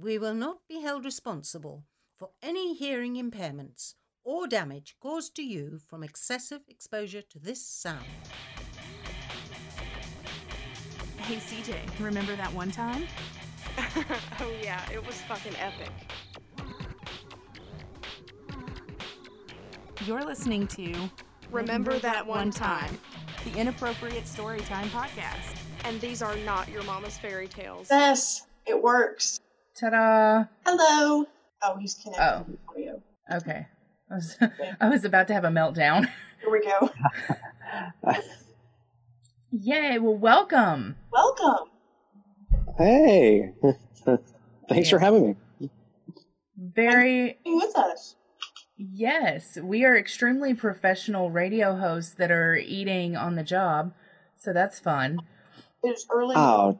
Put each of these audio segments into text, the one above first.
We will not be held responsible for any hearing impairments or damage caused to you from excessive exposure to this sound. Hey CJ, remember that one time? oh yeah, it was fucking epic. You're listening to Remember that one time. the Inappropriate Storytime podcast. And these are not your mama's fairy tales. Yes, it works. Ta-da! Hello. Oh, he's connected Oh. to the audio. Okay, I was I was about to have a meltdown. Here we go. Yay! Well, welcome. Welcome. Hey, thanks for having me. Very Be with us. yes, we are extremely professional radio hosts that are eating on the job, so that's fun. It's early. Oh,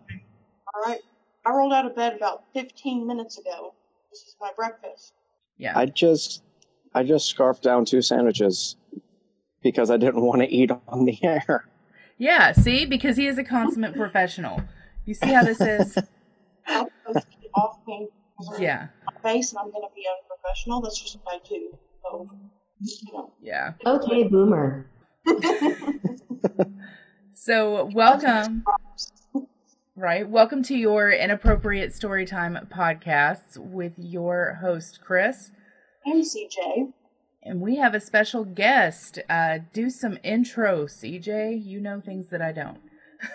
All right. I rolled out of bed about 15 minutes ago. This is my breakfast. Yeah. I just, I just scarfed down two sandwiches because I didn't want to eat on the air. Yeah, see, because he is a consummate professional. You see how this is? I'm supposed to get off me Yeah, my face, and I'm going to be unprofessional. That's just what I do. So, you know. yeah. Okay, boomer. So, welcome, right? Welcome to your Inappropriate Storytime podcast with your host, Chris. And CJ. And we have a special guest. Uh, do some intro, CJ. You know things that I don't.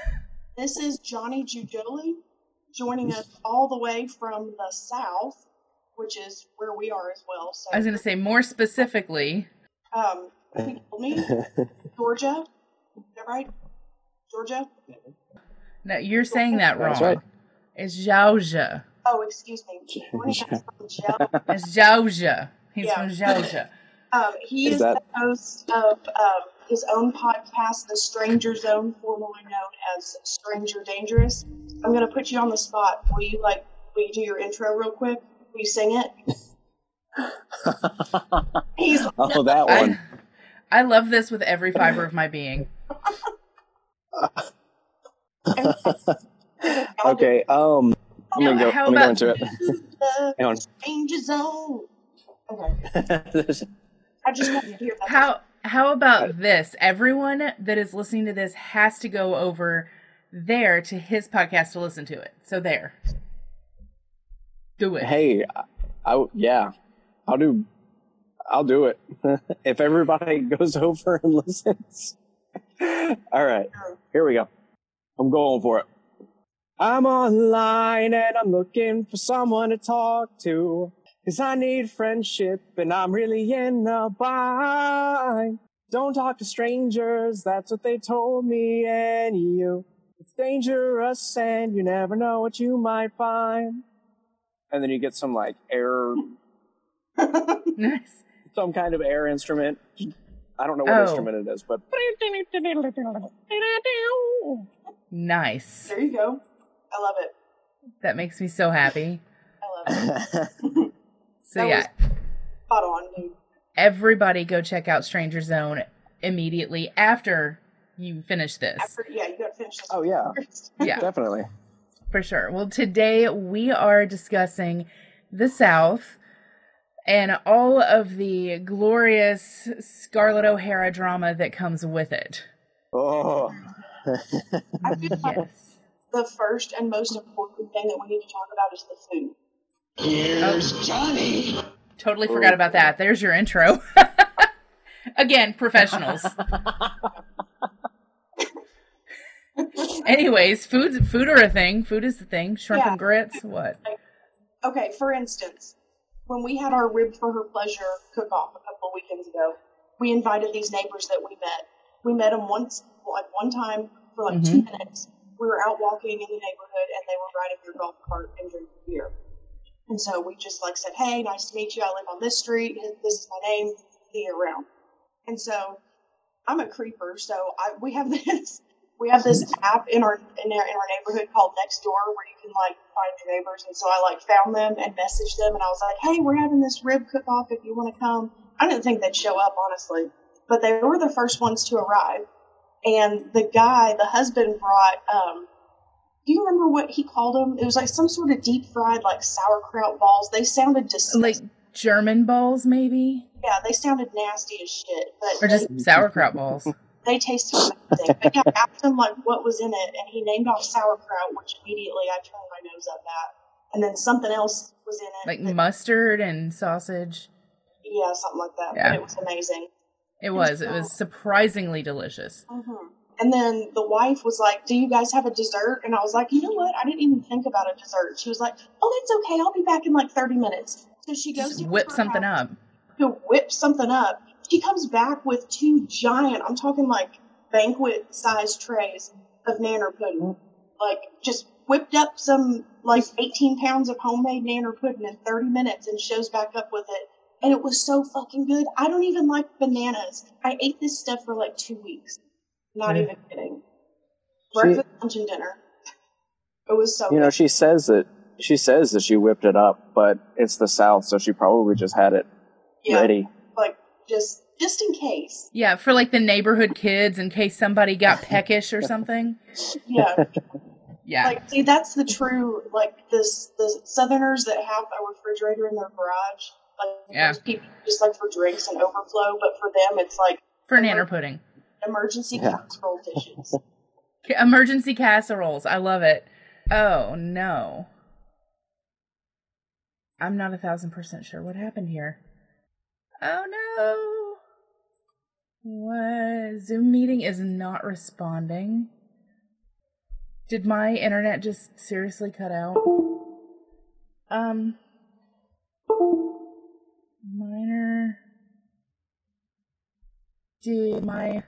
This is Johnny Giugioli joining us all the way from the south, which is where we are as well. So, I was going to say more specifically. um, told me Georgia. Is that right? Georgia? No, you're saying that wrong. That's right. It's Georgia. Oh, excuse me. Johnny is from Georgia. It's Georgia. He's Yeah. from Georgia. Um, he Is is, that- the host of um, his own podcast, The Stranger Zone, formerly known as Stranger Dangerous. I'm going to put you on the spot. Will you like? Will you do your intro real quick? Will you sing it? He's oh, that one. I, I love this with every fiber of my being. okay. Um, I'm No, gonna go. how Let me go into it. Hang on. Stranger Zone. Okay, I just want to hear that. How how about this? Everyone that is listening to this has to go over there to his podcast to listen to it. So there. Do it. hey, I, I yeah, I'll do. I'll do it if everybody goes over and listens. All right, here we go. I'm going for it. I'm online and I'm looking for someone to talk to. Cause I need friendship and I'm really in a bind. Don't talk to strangers, that's what they told me and you. It's dangerous and you never know what you might find. And then you get some like air, Nice. some kind of air instrument. I don't know what Oh. instrument it is, but Nice. There you go. I love it. That makes me so happy. I love it. So That yeah, Spot on, dude. everybody go check out Stranger Zone immediately after you finish this. After, yeah, you got to finish this. oh yeah, first. Yeah. definitely. For sure. Well, today we are discussing the South and all of the glorious Scarlett O'Hara drama that comes with it. Oh, I feel like Yes. the first and most important thing that we need to talk about is the food. Here's oh. Johnny. Totally forgot about that. There's your intro. Again, professionals. Anyways, food food are a thing. Food is the thing. Shrimp Yeah. and grits. What? Okay, for instance, when we had our rib for her pleasure cook off a couple of weekends ago, we invited these neighbors that we met. We met them once, like one time for like two mm-hmm. minutes. We were out walking in the neighborhood and they were riding their golf cart and drinking beer. And so we just like said, "Hey, nice to meet you. I live on this street. This is my name. See you around." And so I'm a creeper, so I we have this we have this app in our in our, in our neighborhood called Next Door where you can like find your neighbors. And so I like found them and messaged them, and I was like, "Hey, we're having this rib cook off. If you want to come." I didn't think they'd show up honestly, but they were the first ones to arrive. And the guy, the husband, brought um, Do you remember what he called them? It was like some sort of deep fried, like sauerkraut balls. They sounded disgusting. Like German balls, maybe, yeah, they sounded nasty as shit. But or just sauerkraut balls. they tasted amazing. but yeah, I asked him like what was in it, and he named off sauerkraut, which immediately I turned my nose up at. And then something else was in it. like that- mustard and sausage. yeah, something like that. Yeah. But it was amazing. It was. It was surprisingly delicious. hmm And then the wife was like, "Do you guys have a dessert?" And I was like, "You know what? I didn't even think about a dessert." She was like, "Oh, that's okay. I'll be back in like thirty minutes." So she goes Just to whip something up. to whip something up. She comes back with two giant, I'm talking like banquet sized trays of nanner pudding. Like just whipped up some like 18 pounds of homemade nanner pudding in 30 minutes and shows back up with it. And it was so fucking good. I don't even like bananas. I ate this stuff for like two weeks. Not Mm. even kidding. Breakfast, lunch, and dinner. It was so You know, she says that she says that she whipped it up, but it's the South, so she probably just had it yeah, ready. like just just in case. Yeah, for like the neighborhood kids in case somebody got peckish or something. Yeah. Yeah. Like, see, that's the true, like, this, the Southerners that have a refrigerator in their garage, like, Yeah. people just like for drinks and overflow, but for them, it's like for nanner pudding. emergency Yeah. casserole dishes. Emergency casseroles. I love it. Oh no. I'm not a thousand percent sure what happened here. Oh no. What? Zoom meeting is not responding. Did my internet just seriously cut out? Um. Minor. Did my.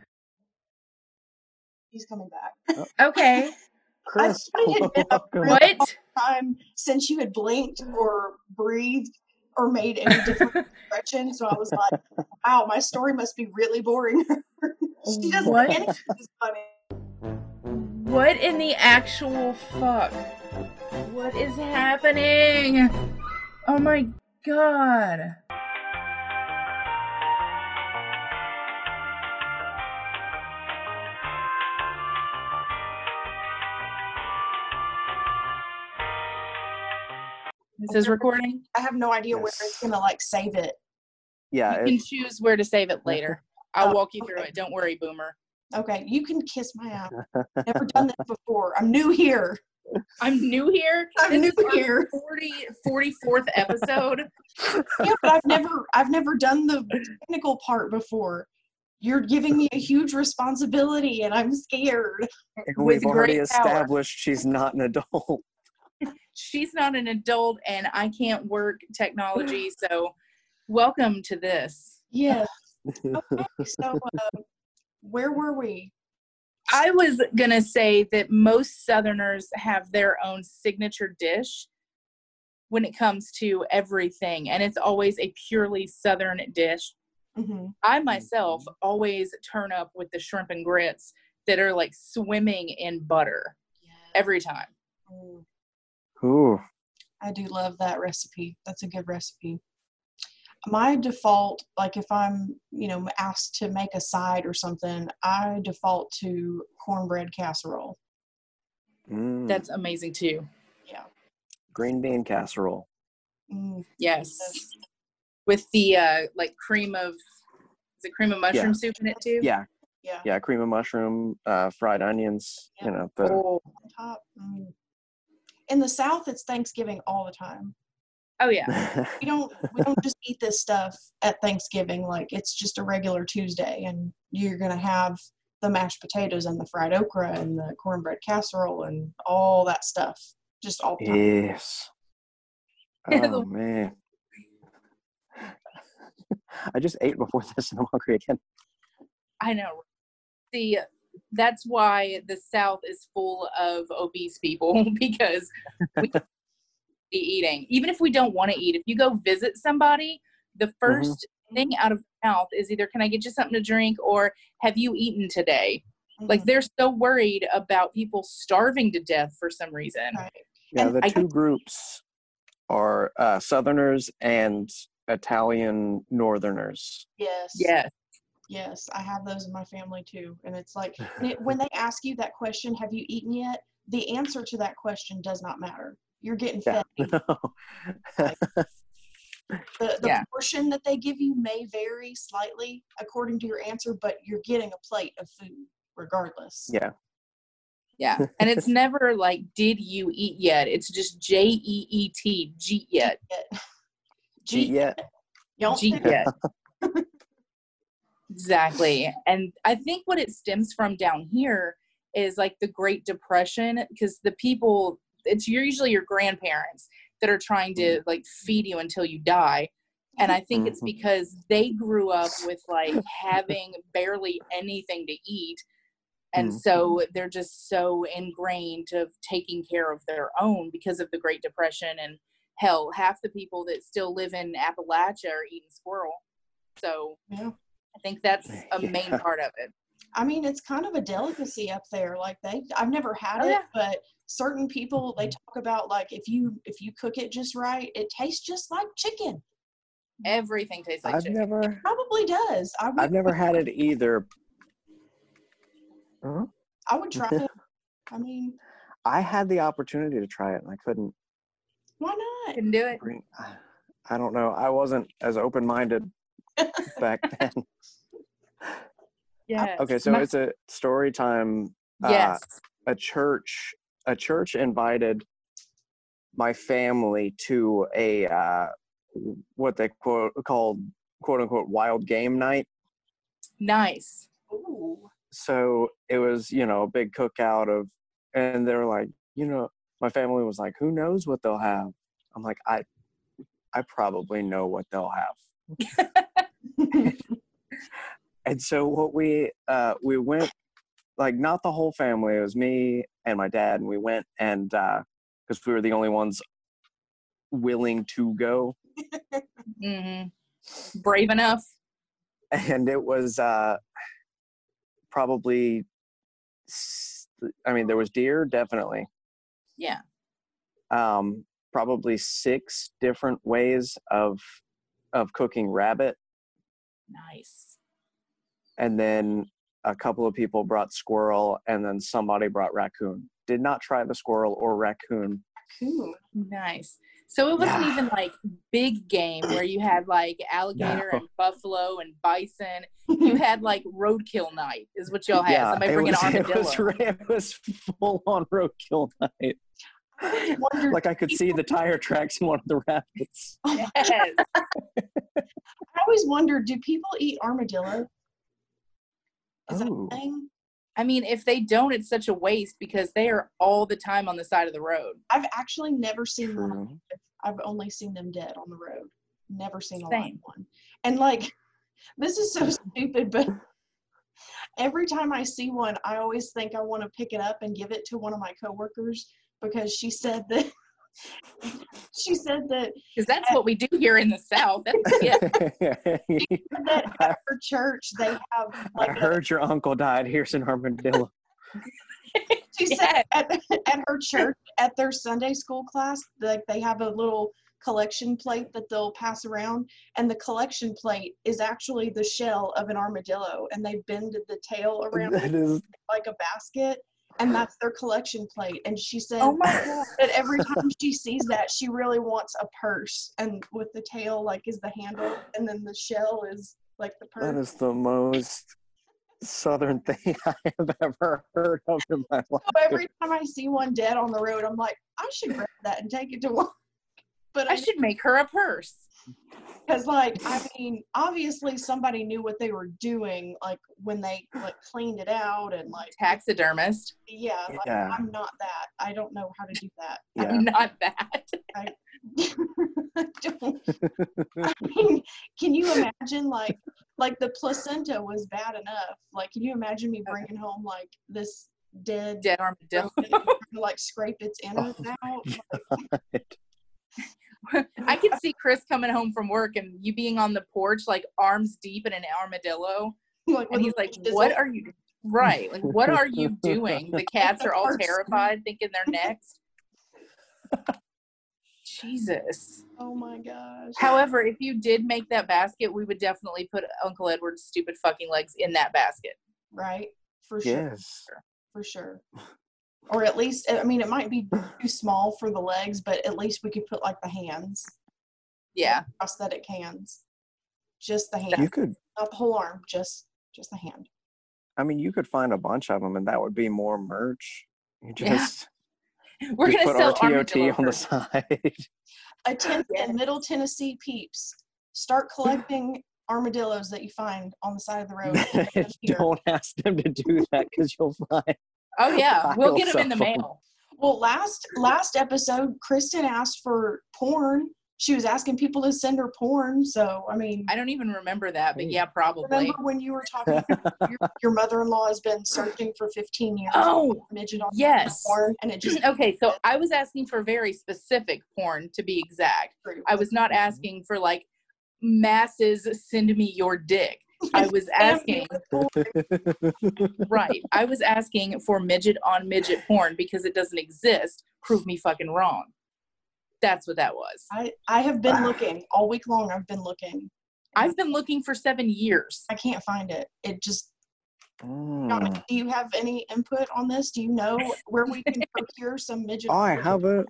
He's coming back. Oh. Okay. I Chris, thought it had been a What? time since you had blinked or breathed or made any different expression, so I was like, wow, my story must be really boring. she doesn't What? think anything funny. What in the actual fuck? What is happening? Oh my god. This is recording. I have no idea where it's gonna like save it. Yeah, You can it, choose where to save it later. Oh, I'll Oh, walk you through okay. it. Don't worry, Boomer. Okay, you can kiss my ass. Never done this before. I'm new here. I'm new here. I'm This new is our here. 40, 44th episode. Yeah, but I've never I've never done the technical part before. You're giving me a huge responsibility and I'm scared. and with we've already great power. established she's not an adult. She's not an adult and I can't work technology. So, welcome to this. Yes. Okay, so uh, where were we? I was going to say that most Southerners have their own signature dish when it comes to everything, and it's always a purely Southern dish. hmm I myself always turn up with the shrimp and grits that are like swimming in butter every time. Mm, Ooh, I do love that recipe. That's a good recipe. My default, like if I'm, you know, asked to make a side or something, I default to cornbread casserole. mm, That's amazing too. Yeah. green bean casserole. Mm, Yes. yes. With the uh like cream of is it cream of mushroom soup in it too? Yeah, Yeah. yeah, cream of mushroom, uh, fried onions. You know, the Oh, On top. Mm. In the South, it's Thanksgiving all the time. oh yeah. we don't we don't just eat this stuff at Thanksgiving like it's just a regular Tuesday and you're gonna have the mashed potatoes and the fried okra and the cornbread casserole and all that stuff just all the time. yes. Oh man, I just ate before this, and I'm hungry again. I know. See, that's why the South is full of obese people because we don't be eating. Even if we don't want to eat, if you go visit somebody, the 1st thing out of mouth is either "Can I get you something to drink?" or "Have you eaten today?" Like Mhm. they're so worried about people starving to death for some reason. Right. Yeah, And the I- two groups are uh, Southerners and Italian Northerners. yes Yes. Yes I have those in my family too and it's like when they ask you that question have you eaten yet the answer to that question does not matter. You're getting Yeah. fed. The, the Yeah. portion that they give you may vary slightly according to your answer, but you're getting a plate of food regardless. yeah. Yeah. And it's never like, did you eat yet? It's just J E E T, G yet. Gee, Gee, yeah. y'all G yet. Exactly. And I think what it stems from down here is like the Great Depression, because the people, it's usually your grandparents that are trying to like feed you until you die. And I think it's Mhm. because they grew up with like having barely anything to eat. And so they're just so ingrained of taking care of their own because of the Great Depression. And hell, half the people that still live in Appalachia are eating squirrel. So Yeah. I think that's a main Yeah. part of it. I mean, it's kind of a delicacy up there. Like they, I've never had Oh, it, yeah. but certain people they mm-hmm. talk about like if you if you cook it just right, it tastes just like chicken. Everything tastes like I've chicken. never Probably does. I would. I've never had it either. Huh? I would try it. I mean, I had the opportunity to try it and I couldn't why not? Can do it. I don't know. I wasn't as open minded back then. Yeah. Okay, so My- it's a story time. Uh, yes. a church a church invited my family to a uh, what they quote called quote unquote wild game night. nice. Ooh. So it was you know a big cookout of, and they were like you know my family was like who knows what they'll have. I'm like I I probably know what they'll have. and so what we uh we went like not the whole family it was me and my dad and we went and uh because we were the only ones willing to go hmm Brave enough. and it was uh probably I mean there was deer definitely Yeah. um probably six different ways of of cooking rabbit Nice. and then a couple of people brought squirrel and then somebody brought raccoon did not try the squirrel or raccoon Cool. Nice. So it wasn't Yeah. even like big game where you had like alligator No. and buffalo and bison. You had like roadkill night, is what y'all had. Somebody it bring an was, it armadillo. was, it was full on roadkill night. I wondered, Like I could see the tire tracks in one of the rabbits. Oh yes. I always wondered, do people eat armadillo? Is that Oh. a thing? I mean, if they don't, it's such a waste because they are all the time on the side of the road. I've actually never seen one. I've only seen them dead on the road. Never seen a live one. And like, this is so stupid, but every time I see one, I always think I want to pick it up and give it to one of my coworkers because she said that she said that, Because that's what we do here in the South. That's yeah. that at her church they have I like a, heard your uncle died. Here's an armadillo. she said at, at her church at their Sunday school class, like they have a little collection plate that they'll pass around, and the collection plate is actually the shell of an armadillo, and they bended the tail around That it is like a basket, and that's their collection plate. And she said Oh my god. that every time she sees that, she really wants a purse, and with the tail like is the handle, and then the shell is like the that purse. is the most southern thing I have ever heard of in my life. So every time I see one dead on the road, I'm like, I should grab that and take it to work. But I I should make her a purse. because like I mean, obviously somebody knew what they were doing, like when they like cleaned it out and like Taxidermist. yeah, like, Yeah. I'm not that. I don't know how to do that. Yeah. I'm not that. I don't. I mean, can you imagine like like the placenta was bad enough? Like, can you imagine me bringing home like this dead, Dead armadillo. to, like scrape its oh innards out? I could see Chris coming home from work and you being on the porch, like arms deep in an armadillo. Like, And he's like, What are you right? Like, what are you doing? The cats are all terrified, thinking they're next. Jesus. Oh my gosh. However, if you did make that basket, we would definitely put Uncle Edward's stupid fucking legs in that basket. right? For sure. Yes. For sure. Or at least I mean it might be too small for the legs, but at least we could put like the hands, Yeah. prosthetic hands, just the hand, You could. not the whole arm, just just the hand. I mean, you could find a bunch of them, and that would be more merch. You Yeah. just, We're just gonna put sell RTOT on the fur. side. Attention, Yeah. Middle Tennessee peeps, start collecting armadillos that you find on the side of the road. and take them here. Don't ask them to do that because you'll find. Oh yeah, we'll get them in the mail. Well, last last episode, Kristen asked for porn. She was asking people to send her porn. So I mean, I don't even remember that, but yeah, probably. remember when you were talking? your, your mother-in-law has been searching for 15 years. Oh, midget on yes. porn, and it just okay, so I was asking for very specific porn to be exact. I was not asking for like masses send me your dick. I was asking right. I was asking for midget on midget porn because it doesn't exist. Prove me fucking wrong. That's what that was. I I have been looking all week long. I've been looking. I've been looking for seven years. I can't find it. It just. Mm. Do you have any input on this? Do you know where we can procure some midget? I have a.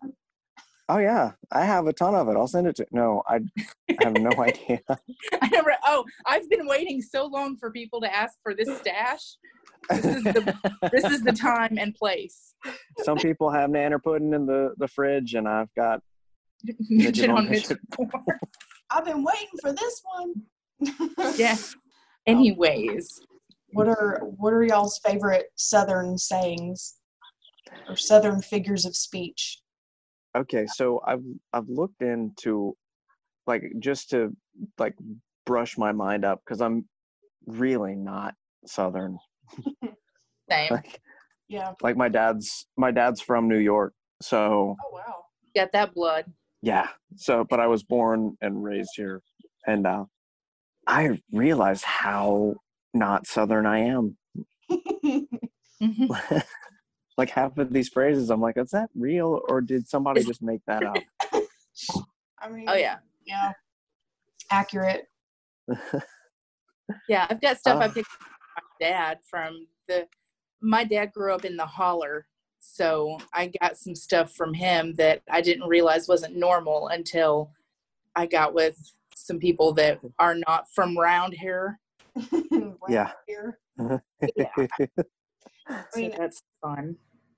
Oh yeah, I have a ton of it. I'll send it to. No, I, I have no idea. I never. Oh, I've been waiting so long for people to ask for this stash. This is the this is the time and place. Some people have nanner pudding in the the fridge, and I've got. Midget on on midget. I've been waiting for this one. Yeah. Anyways, What are what are y'all's favorite Southern sayings or Southern figures of speech? Okay, so I've I've looked into, like, just to like brush my mind up because I'm really not Southern. same. Like, Yeah. like my dad's my dad's from New York, so Oh wow. Got that blood. yeah. So, but I was born and raised here, and uh, I realized how not Southern I am. Like half of these phrases, I'm like, is that real or did somebody just make that up? I mean. Oh yeah. Yeah. Accurate. Yeah, I've got stuff I Ah. picked up from my dad from the my dad grew up in the holler, so I got some stuff from him that I didn't realize wasn't normal until I got with some people that are not from round here. Right Yeah. Here. So mean- that's fun.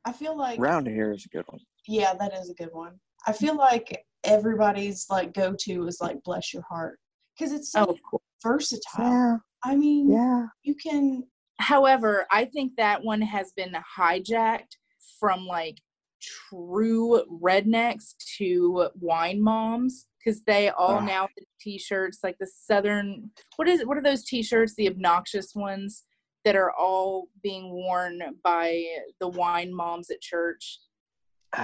I feel like Round here is a good one. yeah, that is a good one. I feel like everybody's like go to is like bless your heart because it's so Oh, of course. versatile. I mean, yeah. you can However, I think that one has been hijacked from like true rednecks to wine moms because they all Ah. now have t-shirts like the southern what is what are those t-shirts the obnoxious ones that are all being worn by the wine moms at church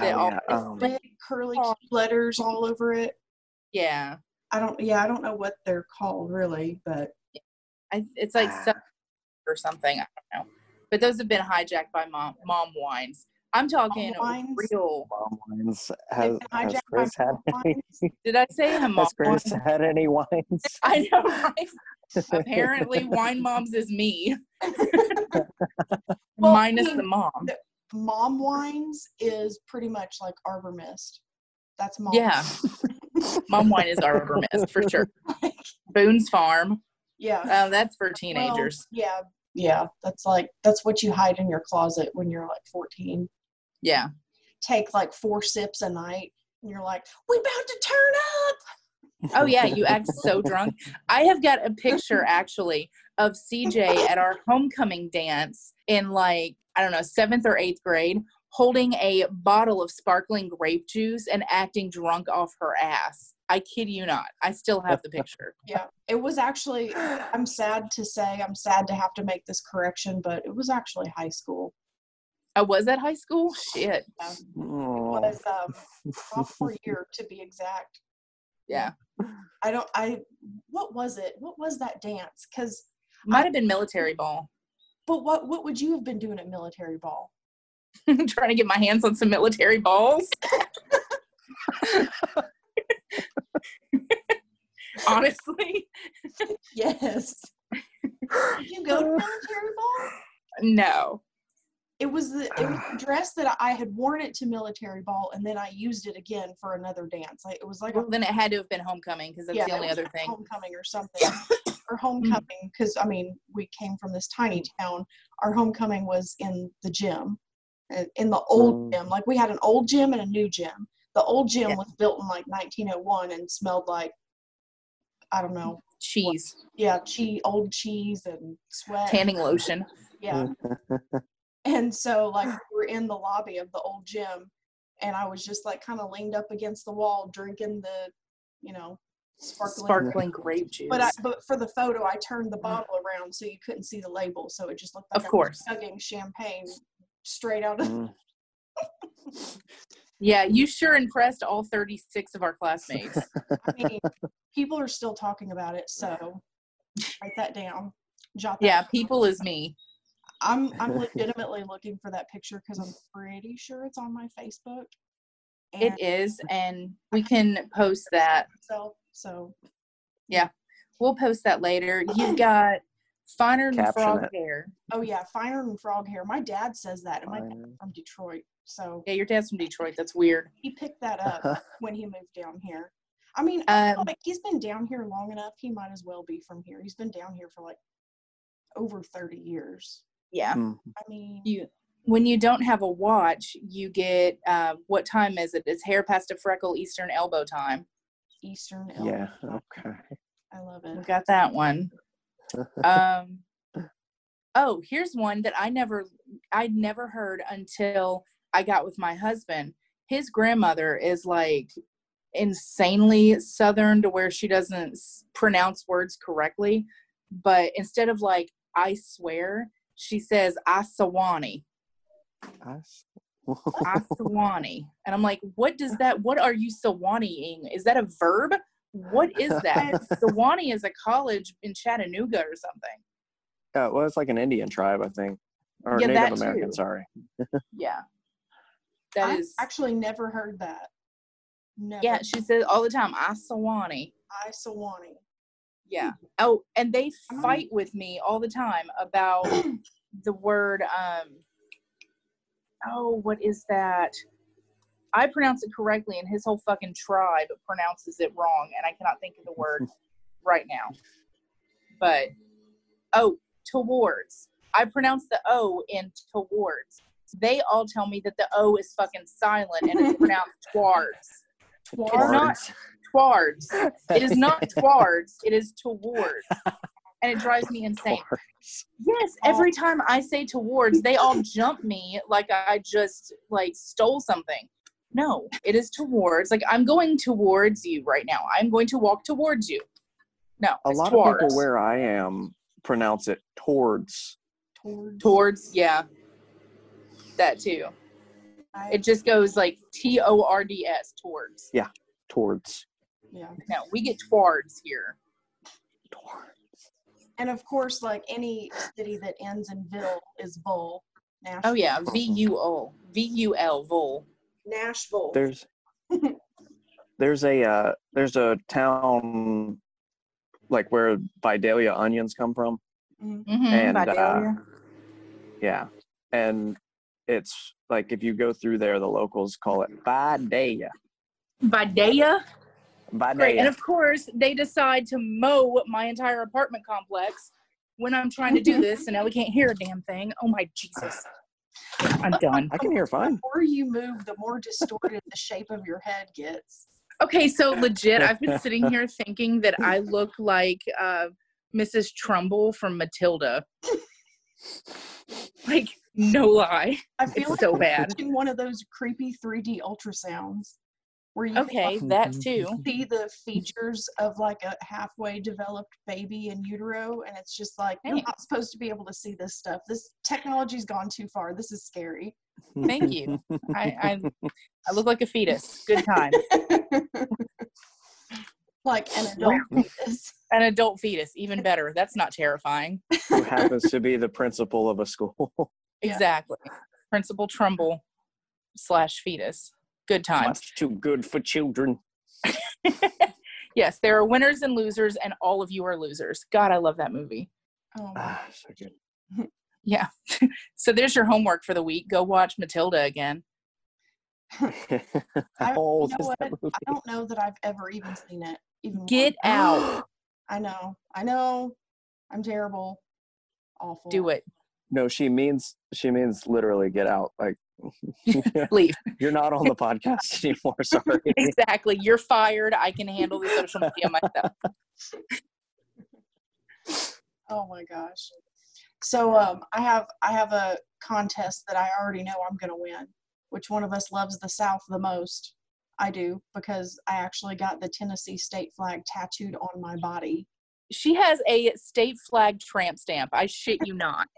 They Oh, all- yeah. Um, big curly Oh. letters all over it. yeah I don't. Yeah, I don't know what they're called really, but I, it's like Ah. Or something i don't know but those have been hijacked by mom mom wines i'm talking wines? real Mom wines. Has, been has hijacked Chris had mom any? did i say a mom Has Chris had any wines? I know, right? Apparently, wine moms is me, Well, minus I mean, the mom. Mom wines is pretty much like Arbor Mist. That's mom. Yeah, mom wine is Arbor Mist for sure. Boone's Farm, Yeah. uh, that's for Well, teenagers. yeah. Yeah. That's like that's what you hide in your closet when you're like 14. Yeah, Take like four sips a night, and you're like, "We about to turn up." Oh yeah, you act so drunk. I have got a picture actually of CJ at our homecoming dance in like I don't know seventh or eighth grade, holding a bottle of sparkling grape juice and acting drunk off her ass. I kid you not. I still have the picture. Yeah. It was actually. I'm sad to say. I'm sad to have to make this correction, but it was actually high school. I was at high school. Shit. It Oh. was um, sophomore year to be exact. Yeah. I don't. I. What was it? What was that dance? Because. Might have been military ball. But what what would you have been doing at military ball? Trying to get my hands on some military balls. Honestly, Yes. Did you go to military ball? no. It was the it was the dress that I had worn it to military ball, and then I used it again for another dance. Like it was like a then it had to have been homecoming because that's yeah, the only other like thing. homecoming or something or homecoming because i mean we came from this tiny town our homecoming was in the gym in the old gym like we had an old gym and a new gym the old gym Yeah. was built in like 1901 and smelled like i don't know Cheese, yeah cheese old cheese and sweat tanning lotion. yeah and so like we were in the lobby of the old gym and i was just like kind of leaned up against the wall drinking the you know sparkling Sparkling grape juice. but I, but for the photo, I turned the bottle around so you couldn't see the label, so it just looked like Of I was course. chugging champagne straight out of. Mm. yeah, you sure impressed all 36 of our classmates. I mean, people are still talking about it, so write that down. Jot that yeah, down. people is me. I'm I'm legitimately looking for that picture because I'm pretty sure it's on my Facebook. It And is, and we can post that. So so yeah. We'll post that later. You've got finer than frog it. hair. oh yeah, finer than frog hair. My dad says that, and my dad's Finer. from Detroit, so Yeah, your dad's from Detroit. That's weird. he picked that up when he moved down here. I mean, I Um, like he's been down here long enough. He might as well be from here. He's been down here for like over 30 years. Yeah. Mm. I mean, You when you don't have a watch, you get uh, what time is it? It's hair past a freckle, Eastern elbow time. Eastern. Yeah. Okay. I love it. We it. got that one. Um, oh, here's one that I never, I'd never heard until I got with my husband. His grandmother is like insanely southern to where she doesn't s- pronounce words correctly, but instead of like I swear, she says I sawani, I s- I sawani, and I'm like, what does that? What are you sawaniing? Is that a verb? What is that? Sewanee is a college in Chattanooga or something. Yeah, well, it's like an Indian tribe, I think, or Yeah, that Native American. too. Sorry. Yeah. that I've is. actually never heard that. Never. yeah, she says all the time, I Sawani. Yeah. Oh, and they Mm. fight with me all the time about the word um oh, what is that? I pronounce it correctly and his whole fucking tribe pronounces it wrong and I cannot think of the word right now. But oh, towards. I pronounce the O in towards. They all tell me that the O is fucking silent and it's pronounced twards. It's not twards. It is not towards. It is towards. And it drives me insane. Towards. Yes, oh. every time I say towards, they all jump me like I just like stole something. No, it is towards. Like I'm going towards you right now. I'm going to walk towards you. No, A it's lot towards. of people where I am pronounce it towards. Towards. towards. Yeah, that too. It just goes like T O R D S towards. Yeah, towards. Yeah. No, we get towards here. Towards. And of course, like any city that ends in Ville is Bull. Nash- Oh yeah, V U O V U L vol. Nashville. There's there's a uh, there's a town like where Vidalia onions come from. Mm-hmm, And, uh, Yeah, and it's like if you go through there, the locals call it Vidalia. Vidalia. Great. And of course, they decide to mow my entire apartment complex when I'm trying to do this, and now we can't hear a damn thing. Oh my Jesus. I'm done. I can hear fine. The more you move, the more distorted the shape of your head gets. Okay, so legit, I've been sitting here thinking that I look like uh, Mrs. Trunchbull from Matilda. Like, no lie. I feel It's like so I'm bad. watching one of those creepy 3D ultrasounds where you Okay, that too. see the mm. features of like a halfway developed baby in utero, and it's just like you're not supposed to be able to see this stuff. This technology's gone too far. This is scary. Thank you. I, I, I look like a fetus. Good time. like an adult fetus. An adult fetus, even better. That's not terrifying. Who happens to be the principal of a school? Yeah. Exactly. Principal Trunchbull slash fetus. Good times. Much too good for children. yes, there are winners and losers, and all of you are losers. God, I love that movie. Oh Ah, so good. Yeah. so there's your homework for the week. Go watch Matilda again. I, old you know what? I don't know that I've ever even seen it. Even once. Get out. I know. I know. I'm terrible. Awful. Do it. No, she means she means literally get out. Like Leave. you're not on the podcast anymore. Sorry. exactly. You're fired. I can handle the social media myself. Oh my gosh. So um, I have I have a contest that I already know I'm gonna win. Which one of us loves the South the most? I do because I actually got the Tennessee state flag tattooed on my body. She has a state flag tramp stamp. I shit you not.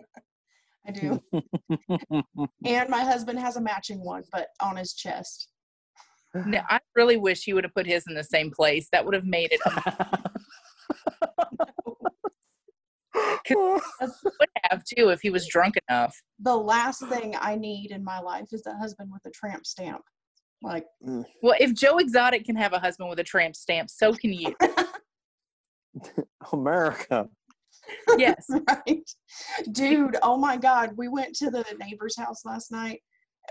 I do. and my husband has a matching one, but on his chest. No, I really wish he would have put his in the same place. That would have made it. would have too if he was drunk enough. The last thing I need in my life is a husband with a tramp stamp. Like mm. Well, if Joe Exotic can have a husband with a tramp stamp, so can you. America. Yes. right dude oh my god we went to the neighbor's house last night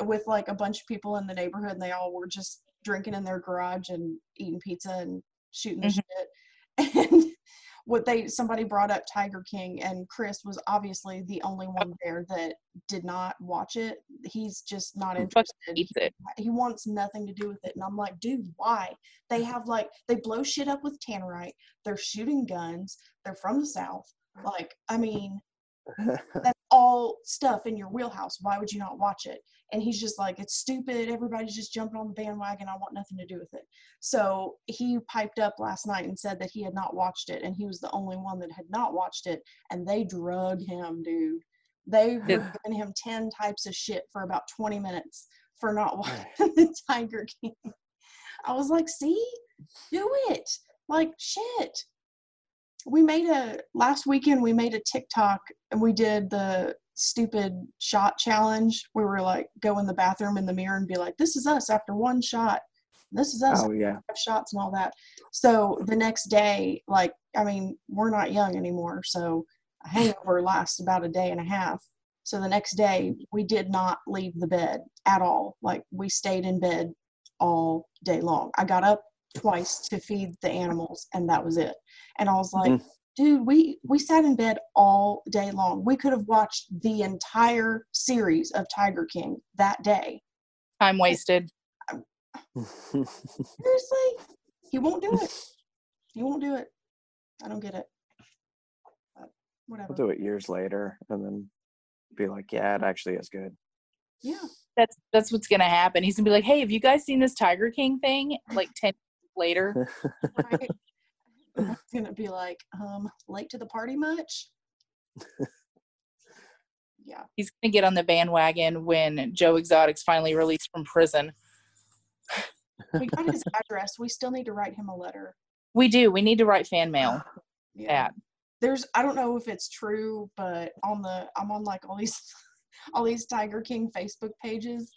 with like a bunch of people in the neighborhood and they all were just drinking in their garage and eating pizza and shooting the shit and what they somebody brought up tiger king and chris was obviously the only one there that did not watch it he's just not interested it. he wants nothing to do with it. And I'm like, dude, why? They have like they blow shit up with tannerite. They're shooting guns. They're from the south. Like, I mean, that's all stuff in your wheelhouse. Why would you not watch it? And he's just like, it's stupid. Everybody's just jumping on the bandwagon. I want nothing to do with it. So he piped up last night and said that he had not watched it, and he was the only one that had not watched it. And they drug him, dude. They were Yeah. giving him 10 types of shit for about 20 minutes for not watching the Tiger King. I was like, see, do it. Like, shit. We made a, last weekend, we made a TikTok and we did the stupid shot challenge. We were like, go in the bathroom in the mirror and be like, this is us after one shot. This is us oh yeah. five shots and all that. So the next day, like, I mean, we're not young anymore. So a hangover lasts about a day and a half. So the next day, we did not leave the bed at all. Like, we stayed in bed all day long. I got up twice to feed the animals, and that was it. And I was like, Mm. dude, we, we sat in bed all day long. We could have watched the entire series of Tiger King that day. Time wasted. Seriously? He won't do it. He won't do it. I don't get it. But whatever. I'll do it years later and then be like, yeah, it actually is good. Yeah. That's that's what's gonna happen. He's gonna be like, "Hey, have you guys seen this Tiger King thing?" Like ten years later. Right. I'm gonna be like, um, late to the party much? yeah. He's gonna get on the bandwagon when Joe Exotic's finally released from prison. We got his address. We still need to write him a letter. We do. We need to write fan mail. Yeah. That. There's I don't know if it's true, but on the I'm on like all these all these Tiger King Facebook pages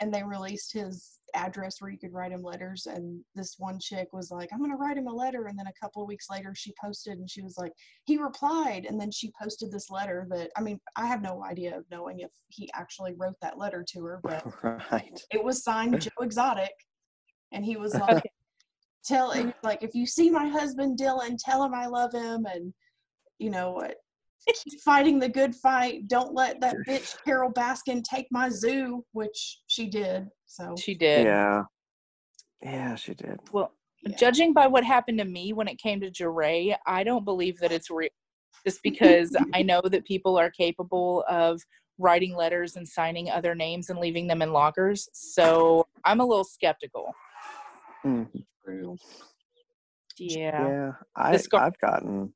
and they released his address where you could write him letters and this one chick was like i'm going to write him a letter and then a couple of weeks later she posted and she was like he replied and then she posted this letter that i mean i have no idea of knowing if he actually wrote that letter to her but right. it was signed joe exotic and he was like tell like if you see my husband dylan tell him i love him and you know what keep fighting the good fight don't let that bitch carole baskin take my zoo which she did so She did. Yeah. Yeah, she did. Well, yeah. judging by what happened to me when it came to Jeray, I don't believe that it's real. Just because I know that people are capable of writing letters and signing other names and leaving them in lockers. So I'm a little skeptical. Mm. True. Yeah. Yeah. I, scar- I've gotten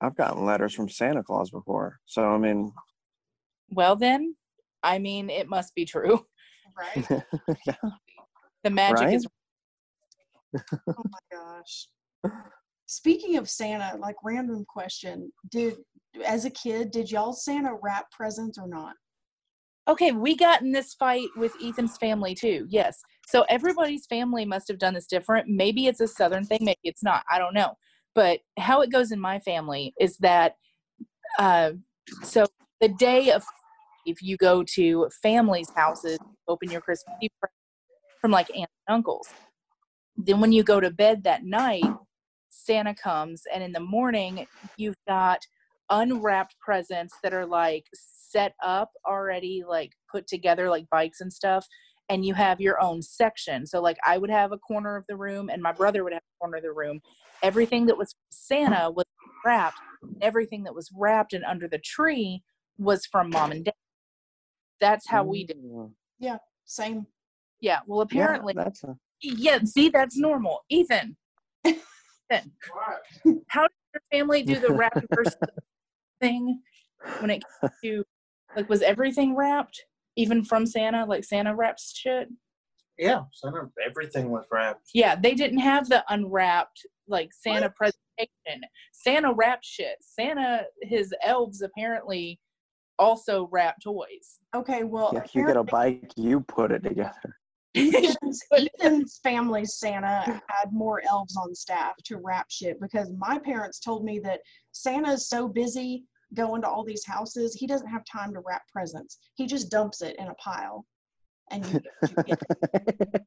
I've gotten letters from Santa Claus before. So I mean Well, then, I mean, it must be true. right yeah. The magic Right? is. oh my gosh speaking of santa like random question did as a kid did y'all santa wrap presents or not Okay, we got in this fight with Ethan's family too. Yes. So everybody's family must have done this different. Maybe it's a Southern thing, maybe it's not. I don't know. But how it goes in my family is that, uh, so the day of if you go to families' houses, open your Christmas Eve from like aunts and uncles. Then when you go to bed that night, Santa comes, and in the morning you've got unwrapped presents that are like set up already, like put together, like bikes and stuff. And you have your own section. So, like, I would have a corner of the room, and my brother would have a corner of the room. Everything that was Santa was wrapped. Everything that was wrapped and under the tree was from mom and dad. That's how we did. Yeah, Same. Yeah. Well, Yeah, apparently, that's a, yeah. See, that's normal. Ethan. Ethan, how did your family do the wrapped versus thing when it came to like was everything wrapped even from Santa like Santa wrapped shit? Yeah, Santa, everything was wrapped. Yeah, they didn't have the unwrapped like Santa presentation. Santa wrapped shit. Santa his elves apparently also wrap toys. Okay, well, yeah, you get a bike, you put it together. Ethan's, Ethan's family's Santa had more elves on staff to wrap shit because my parents told me that Santa's so busy going to all these houses, he doesn't have time to wrap presents. He just dumps it in a pile. And you, you get.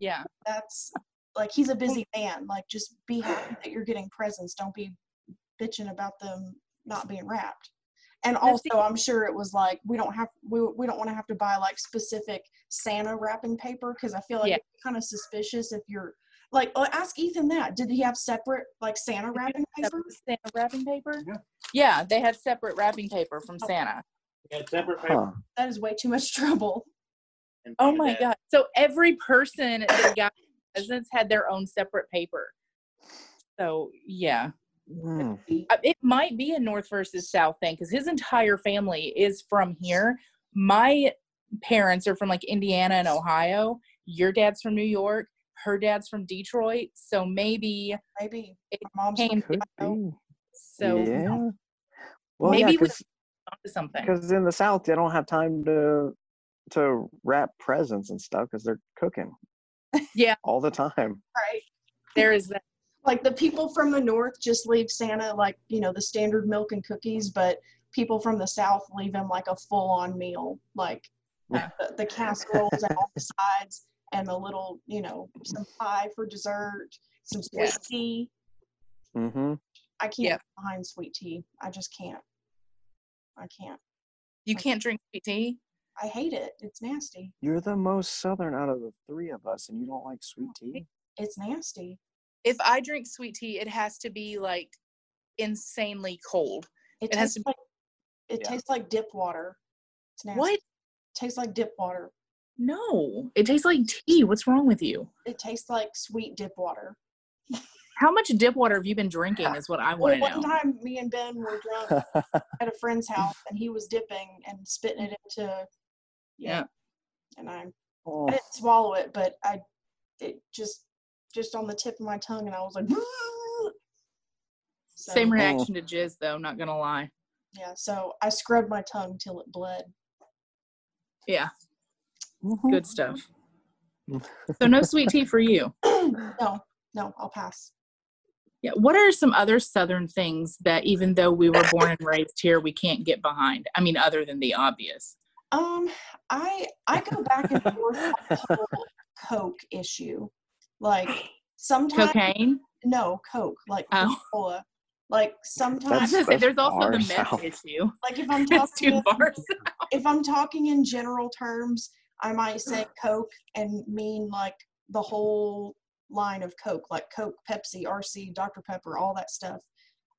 Yeah. that's like he's a busy man. Like just be happy that you're getting presents. Don't be bitching about them not being wrapped. And also, I'm sure it was like we don't have we we don't want to have to buy like specific Santa wrapping paper because I feel like Yeah. it's kind of suspicious if you're like oh, ask Ethan that. Did he have separate like Santa wrapping paper? Santa wrapping paper? Yeah. Yeah, they had separate wrapping paper from Oh. Santa. We had separate paper. Huh. That is way too much trouble. And Oh my god. So every person that got presents had their own separate paper. So yeah. Uh, It might be a North versus South thing because his entire family is from here. My parents are from like Indiana and Ohio. Your dad's from New York. Her dad's from Detroit. So maybe Maybe It my mom's came from Could so yeah. Well, maybe yeah, we- because something. because in the South they don't have time to to wrap presents and stuff because they're cooking. Yeah. All the time. right. There is that. like the people from the north just leave Santa like you know the standard milk and cookies, but people from the south leave him like a full on meal, like the, the casseroles and all the sides and the little you know some pie for dessert, some sweet Yeah. tea. Mm-hmm. I can't Yeah. get behind sweet tea. I just can't. I can't. You can't drink sweet tea. I hate it. It's nasty. You're the most southern out of the three of us, and you don't like sweet tea. It's nasty. If I drink sweet tea, it has to be like insanely cold. It, It has tastes to like it Yeah. tastes like dip water. It's nasty. What? It tastes like dip water. No, it tastes like tea. What's wrong with you? It tastes like sweet dip water. How much dip water have you been drinking? Is what I want to one know. One time me and Ben were drunk at a friend's house and he was dipping and spitting it into Yeah. And I, Oh, I didn't swallow it, but I it just just on the tip of my tongue and I was like so, Same reaction to jizz, though. Not gonna lie. Yeah, so I scrubbed my tongue till it bled. Yeah, mhm. good stuff. So no sweet tea for you. no, no, I'll pass. Yeah. What are some other Southern things that, even though we were born and raised here, we can't get behind? I mean, other than the obvious. Um, I I go back and forth on the whole Coke issue. Like sometimes Cocaine. no Coke, like Oh. Coca-Cola. Like sometimes gonna That's there's also the far meth south. issue. like if I'm talking too in- far. if I'm talking in general terms, I might say Coke and mean like the whole line of Coke, like Coke, Pepsi, RC, Dr. Pepper, all that stuff.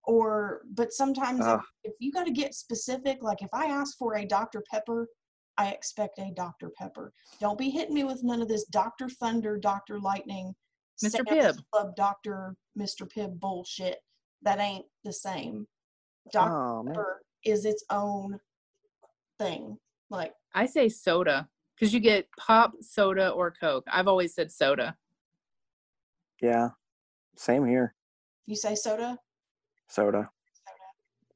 Or, but sometimes if, if you got to get specific, like if I ask for a Dr. Pepper, I expect a Dr. Pepper. Don't be hitting me with none of this Dr. Thunder, Dr. Lightning, Mr. Santa's Pibb. Club, Dr. Mr. Pibb bullshit. That ain't the same. Dr. Oh, man. Pepper is its own thing. Like, I say soda because you get pop, soda, or Coke. I've always said soda. Yeah. Same here. you say soda? Soda.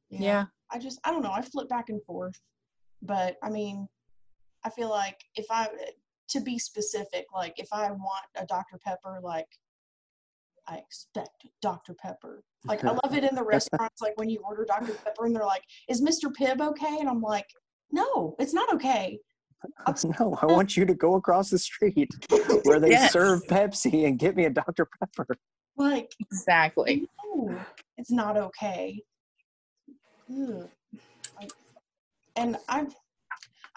Yeah. I just, I don't know. I flip back and forth. But I mean, I feel like if I, to be specific, like if I want a Dr. Pepper, like I expect Dr. Pepper. Like I love it in the restaurants, like when you order Dr. Pepper and they're like, "Is Mr. Pibb okay?" And I'm like, "No, it's not okay." no, I want you to go across the street where they Yes. serve Pepsi and get me a Dr. Pepper. Like, Exactly. no, it's not okay. Ugh. And I've,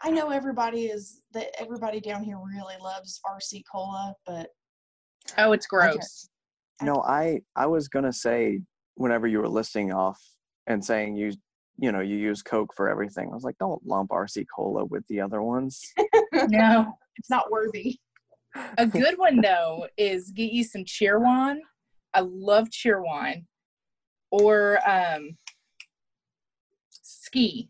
I know everybody is that everybody down here really loves RC cola, but Oh, it's gross. No, I I was gonna say whenever you were listing off and saying you you know you use Coke for everything, I was like, don't lump RC Cola with the other ones. No. it's not worthy. A good one though is get you some cheerwine. I love cheerwine. Or um ski.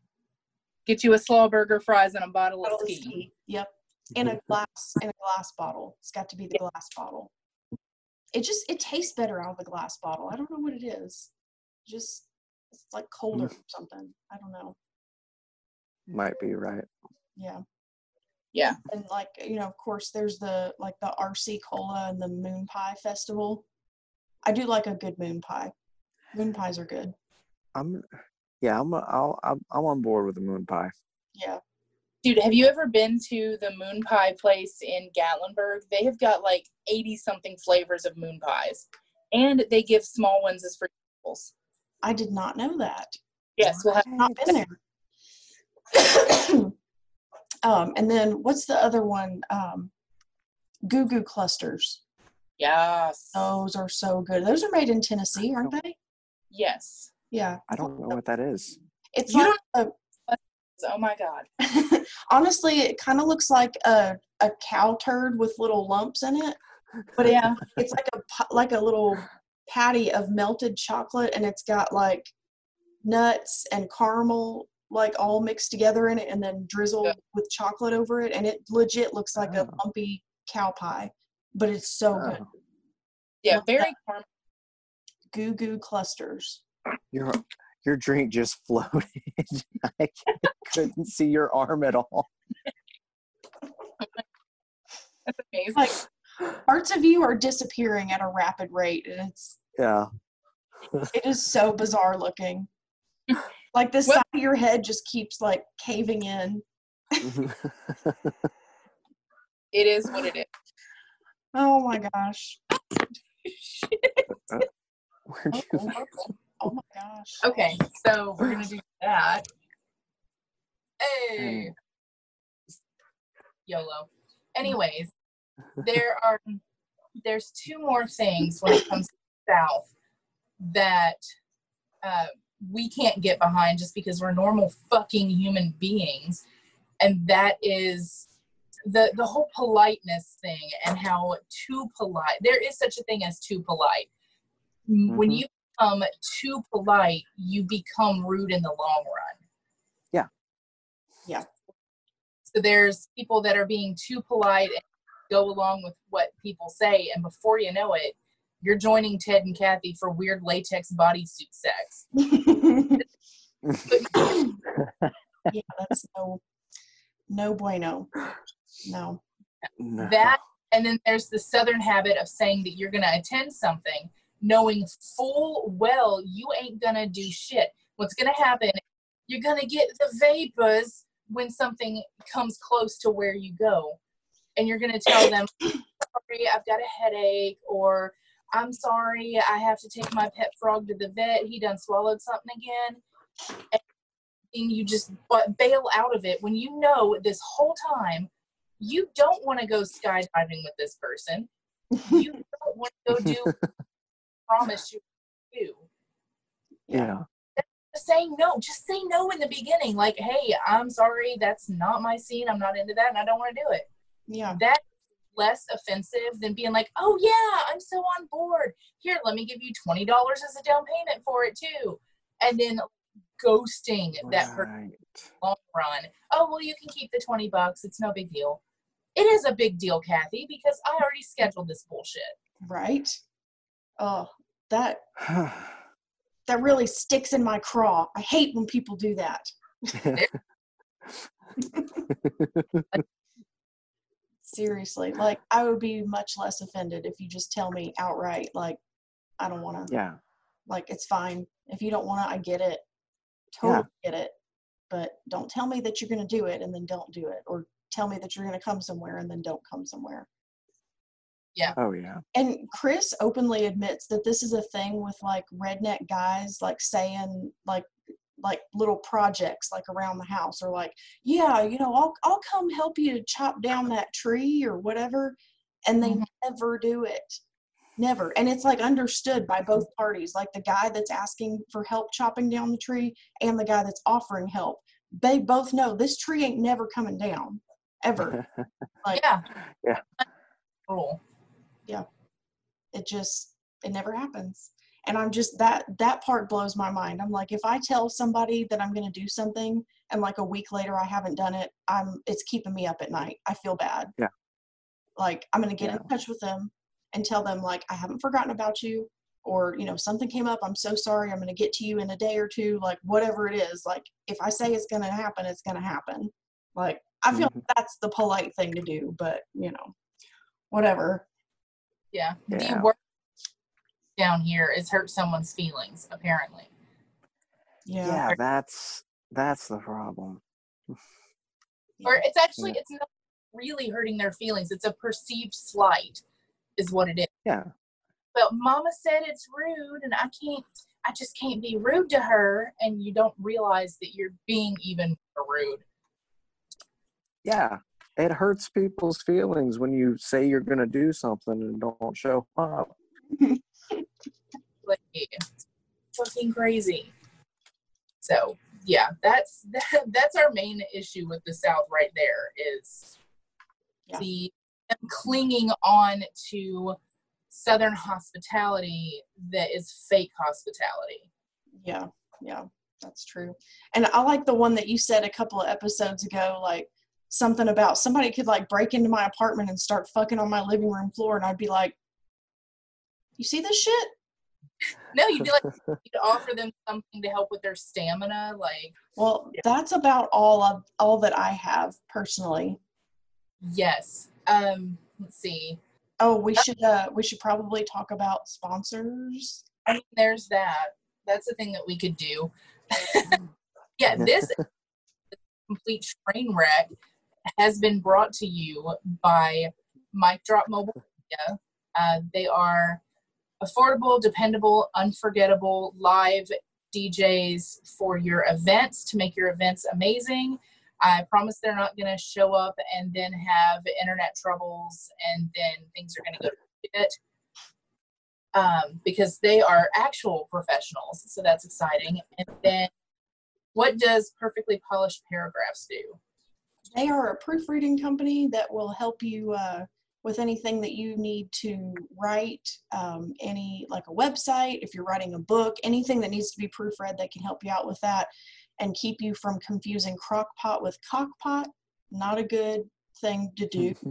Get you a slaw burger, fries, and a bottle of Bottle of ski. ski. Yep. In a glass in a glass bottle. It's got to be the glass bottle. It just it tastes better out of the glass bottle. I don't know what it is. Just it's like colder mm. or something. I don't know. Might be right. Yeah. Yeah. And like, you know, of course there's the like the RC Cola and the Moon Pie Festival. I do like a good moon pie. Moon pies are good. I'm yeah, I'm I'll, I'm I'm on board with the moon pie. Yeah. Dude, have you ever been to the moon pie place in Gatlinburg? They have got like 80 something flavors of moon pies. And they give small ones as free samples. I did not know that. Yes, we'll have Not been there. um, and then what's the other one? Um, Goo Goo clusters. Yes. Those are so good. Those are made in Tennessee, aren't they? Yes. Yeah. I don't know what that is. It's You like a, Oh my god. honestly, it kind of looks like a, a cow turd with little lumps in it, but Yeah. it's like a like a little patty of melted chocolate, and it's got like nuts and caramel like all mixed together in it, and then drizzled Yeah. with chocolate over it, and it legit looks like a Oh. lumpy cow pie, but it's so good. Oh, Yeah, Love very caramel. Goo Goo clusters. Your your drink just floated. I couldn't see your arm at all. That's amazing. Like parts of you are disappearing at a rapid rate, and it's Yeah. it is so bizarre looking. Like the Well- side of your head just keeps like caving in. it is what it is. Oh my gosh. Where'd you oh, Oh, my gosh. Okay, so we're gonna do that. Hey. YOLO. Anyways, there are there's two more things when it comes to South that uh, we can't get behind just because we're normal fucking human beings, and that is the the whole politeness thing and how too polite. There is such a thing as too polite. M When you become too polite, you become rude in the long run. Yeah. Yeah. So there's people that are being too polite and go along with what people say, and before you know it, you're joining Ted and Kathy for weird latex bodysuit sex. yeah, that's no no bueno. No. No. That and then there's the southern habit of saying that you're going to attend something knowing full well you ain't to do shit. What's to happen you're to get the vapors when something comes close to where you go. And you're to tell them sorry i've got a headache or i'm sorry i have to take my pet frog to the vet. He done swallowed something again. And you just bail out of it when you know this whole time you don't want to go skydiving with this person. You don't want to go do promise you do. yeah. Just say no. Just say no in the beginning. Like, hey, I'm sorry, that's not my scene. I'm not into that, and I don't want to do it. Yeah. That's less offensive than being like, oh yeah, I'm so on board. Here, let me give you twenty dollars as a down payment for it too, and then ghosting that person long run. Oh well, you can keep the twenty bucks. It's no big deal. It is a big deal, Kathy, because I already scheduled this bullshit. Right? Oh, that that really sticks in my craw. I hate when people do that. Seriously. Like I would be much less offended if you just tell me outright like I don't want to. yeah. Like it's fine. If you don't want to, I get it. Totally get it. But don't tell me that you're going to do it and then don't do it, or tell me that you're going to come somewhere and then don't come somewhere. Oh yeah. And Chris openly admits that this is a thing with like redneck guys, like saying like like little projects like around the house or like yeah you know i'll i'll come help you chop down that tree or whatever and they Mhm. never do it never and it's like understood by both parties like the guy that's asking for help chopping down the tree and the guy that's offering help they both know this tree ain't never coming down ever like yeah. Yeah. Rule. it just it never happens. And i'm just that that part blows my mind. I'm like if i tell somebody that i'm going to do something and like a week later i haven't done it i'm it's keeping me up at night. I feel bad. Yeah. like i'm going to get Yeah. in touch with them and tell them like i haven't forgotten about you or you know something came up. I'm so sorry. I'm going to get to you in a day or two like whatever it is. Like if i say it's going to happen it's going to happen. Like i feel Mhm. that's the polite thing to do but you know whatever Yeah. Yeah. The worst down here is hurt someone's feelings, apparently. yeah, yeah, that's that's the problem. Or it's actually Yeah. it's not really hurting their feelings. It's a perceived slight, is what it is. Yeah. But Mama said it's rude, and I can't. I just can't be rude to her, and you don't realize that you're being even rude. Yeah. It hurts people's feelings when you say you're gonna do something and don't show up. Like fucking crazy. So yeah, that's that, that's our main issue with the South right there is Yeah. the them clinging on to Southern hospitality that is fake hospitality. Yeah, yeah, that's true. And I like the one that you said a couple of episodes ago, like something about somebody could like break into my apartment and start fucking on my living room floor, and I'd be like, "You see this shit?" No, you'd be like you'd offer them something to help with their stamina, like Well, that's about all of all that I have personally. yes. Um, let's see. Oh, we should uh we should probably talk about sponsors. I mean, there's that. That's the thing that we could do. yeah, this complete train wreck has been brought to you by Mic Drop Mobile Media. Uh, they are affordable, dependable, unforgettable live DJs for your events to make your events amazing. I promise they're not going to show up and then have internet troubles and then things are going to go shit um, because they are actual professionals. So that's exciting. And then what does perfectly polished paragraphs do? They are a proofreading company that will help you uh, with anything that you need to write, um, any like a website, if you're writing a book, anything that needs to be proofread, they can help you out with that and keep you from confusing crockpot with cockpot. Not a good thing to do.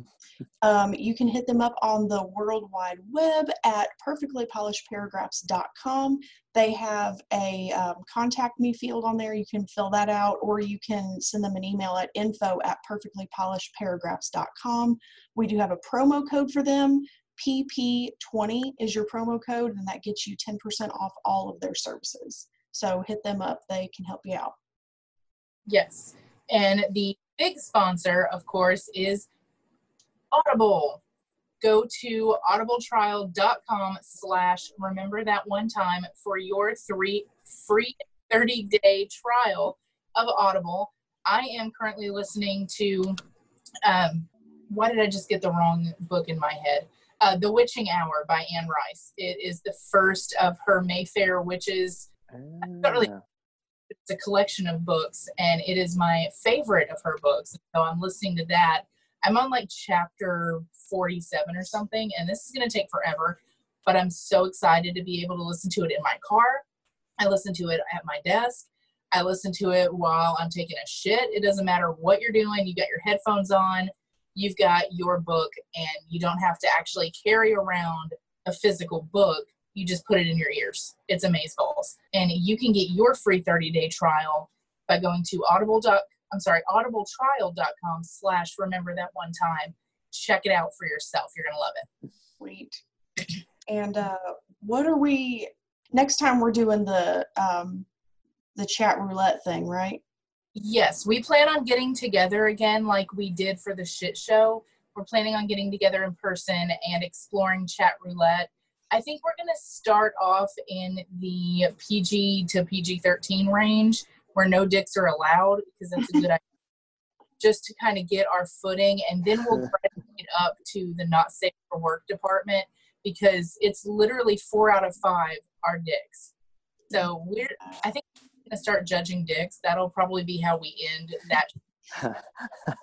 Um, you can hit them up on the World Wide Web at perfectlypolishedparagraphs.com. They have a um, contact me field on there. You can fill that out, or you can send them an email at info at perfectlypolishedparagraphs.com. We do have a promo code for them. PP20 is your promo code, and that gets you 10% off all of their services. So hit them up, they can help you out. Yes. And the big sponsor, of course, is Audible. Go to audibletrial.com slash remember that one time for your three free 30 day trial of Audible. I am currently listening to um why did I just get the wrong book in my head? Uh, the Witching Hour by Anne Rice. It is the first of her Mayfair witches don't really- Ah, it's a collection of books and it is my favorite of her books so i'm listening to that. I'm on like chapter 47 or something and this is going to take forever but i'm so excited to be able to listen to it in my car. I listen to it at my desk. I listen to it while i'm taking a shit. It doesn't matter what you're doing you got your headphones on you've got your book and you don't have to actually carry around a physical book you just put it in your ears. It's amazeballs. And you can get your free 30-day trial by going to audible. I'm sorry, audibletrial.com slash remember that one time. Check it out for yourself. You're gonna love it. Sweet. And uh, what are we next time we're doing the um the chat roulette thing, right? Yes, we plan on getting together again like we did for the shit show. We're planning on getting together in person and exploring chat roulette. I think we're going to start off in the PG to PG 13 range where no dicks are allowed because that's a good idea. Just to kind of get our footing, and then we'll graduate it up to the not safe for work department because it's literally four out of five are dicks. So we're, I think, we're going to start judging dicks. That'll probably be how we end that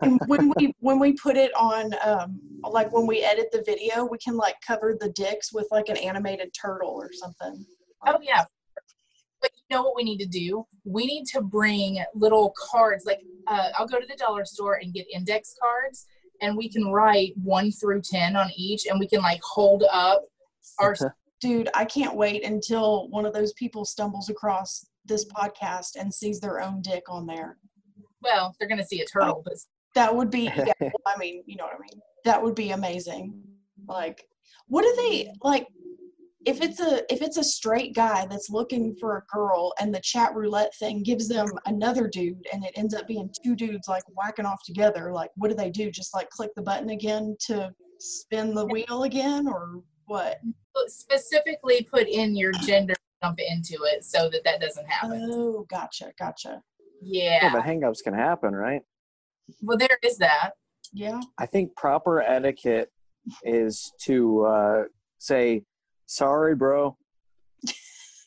And when we when we put it on um like when we edit the video, we can like cover the dicks with like an animated turtle or something. Oh yeah. But you know what we need to do? We need to bring little cards. Like uh, I'll go to the dollar store and get index cards, and we can write one through ten on each, and we can like hold up our. Dude, I can't wait until one of those people stumbles across this podcast and sees their own dick on there. Well, they're gonna see a oh. turtle, but That would be yeah, well, I mean, you know what I mean. That would be amazing. Like what do they like if it's a if it's a straight guy that's looking for a girl and the chat roulette thing gives them another dude and it ends up being two dudes like whacking off together, like what do they do? Just like click the button again to spin the wheel again or what? specifically put in your gender jump into it so that that doesn't happen. Oh, gotcha, gotcha. Yeah, Yeah. but hangups can happen, right? Well, there is that. Yeah. I think proper etiquette is to uh, say, "Sorry, bro,"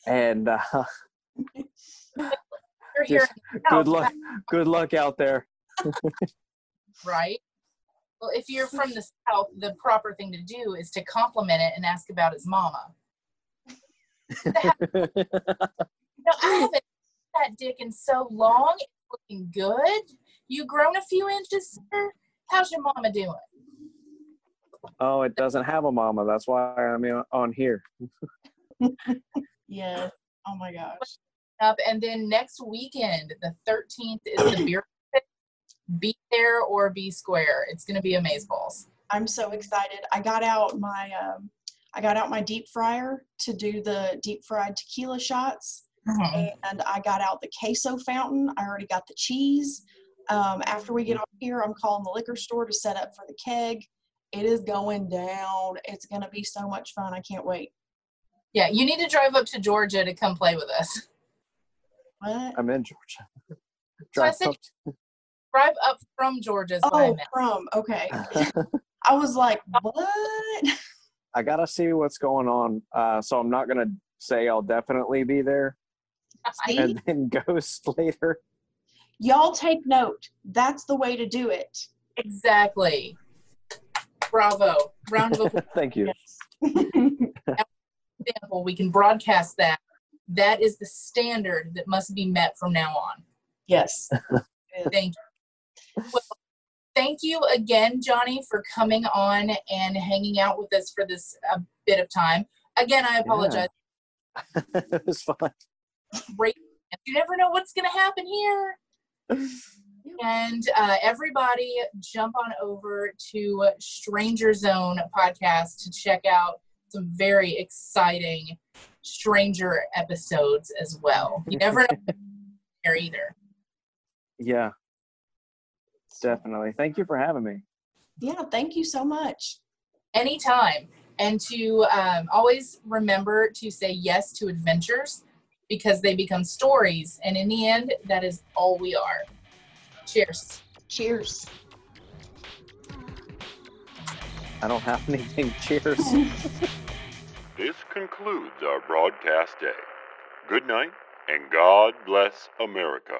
and uh, just good luck. Good luck out there. right? Well, if you're from the South, the proper thing to do is to compliment it and ask about its mama. No, I haven't seen that dick in so long. It's looking good. You grown a few inches, sir? How's your mama doing? oh, it doesn't have a mama. That's why I'm on here. Yeah. Oh my gosh. Up and then next weekend, the 13th is the beer. Pit. Be there or be square. It's gonna be amaze balls. I'm so excited. I got out my um, I got out my deep fryer to do the deep fried tequila shots, and I got out the queso fountain. I already got the cheese. Um, after we get off here, I'm calling the liquor store to set up for the keg. It is going down. It's gonna be so much fun. I can't wait. Yeah, you need to drive up to Georgia to come play with us. What? I'm in Georgia. So I Drive said up- drive up from Georgia is what I Oh, meant. from okay. I was like, what? I gotta see what's going on. Uh, so I'm not gonna say I'll definitely be there See? and then ghost later. Y'all take note. That's the way to do it. Exactly. Bravo. Round of applause. Thank you. example. We can broadcast that. That is the standard that must be met from now on. yes. Thank you. Well, thank you again, Johnny, for coming on and hanging out with us for this uh, bit of time. Again, I apologize. it was fun. Great. You never know what's going to happen here. And uh, everybody jump on over to Stranger Zone podcast to check out some very exciting stranger episodes as well. You never know there either. Yeah, definitely. Thank you for having me. Yeah, thank you so much. Anytime. And to um, always remember to say yes to adventures because they become stories. And in the end, that is all we are. Cheers. Cheers. I don't have anything. Cheers. This concludes our broadcast day. Good night, and God bless America.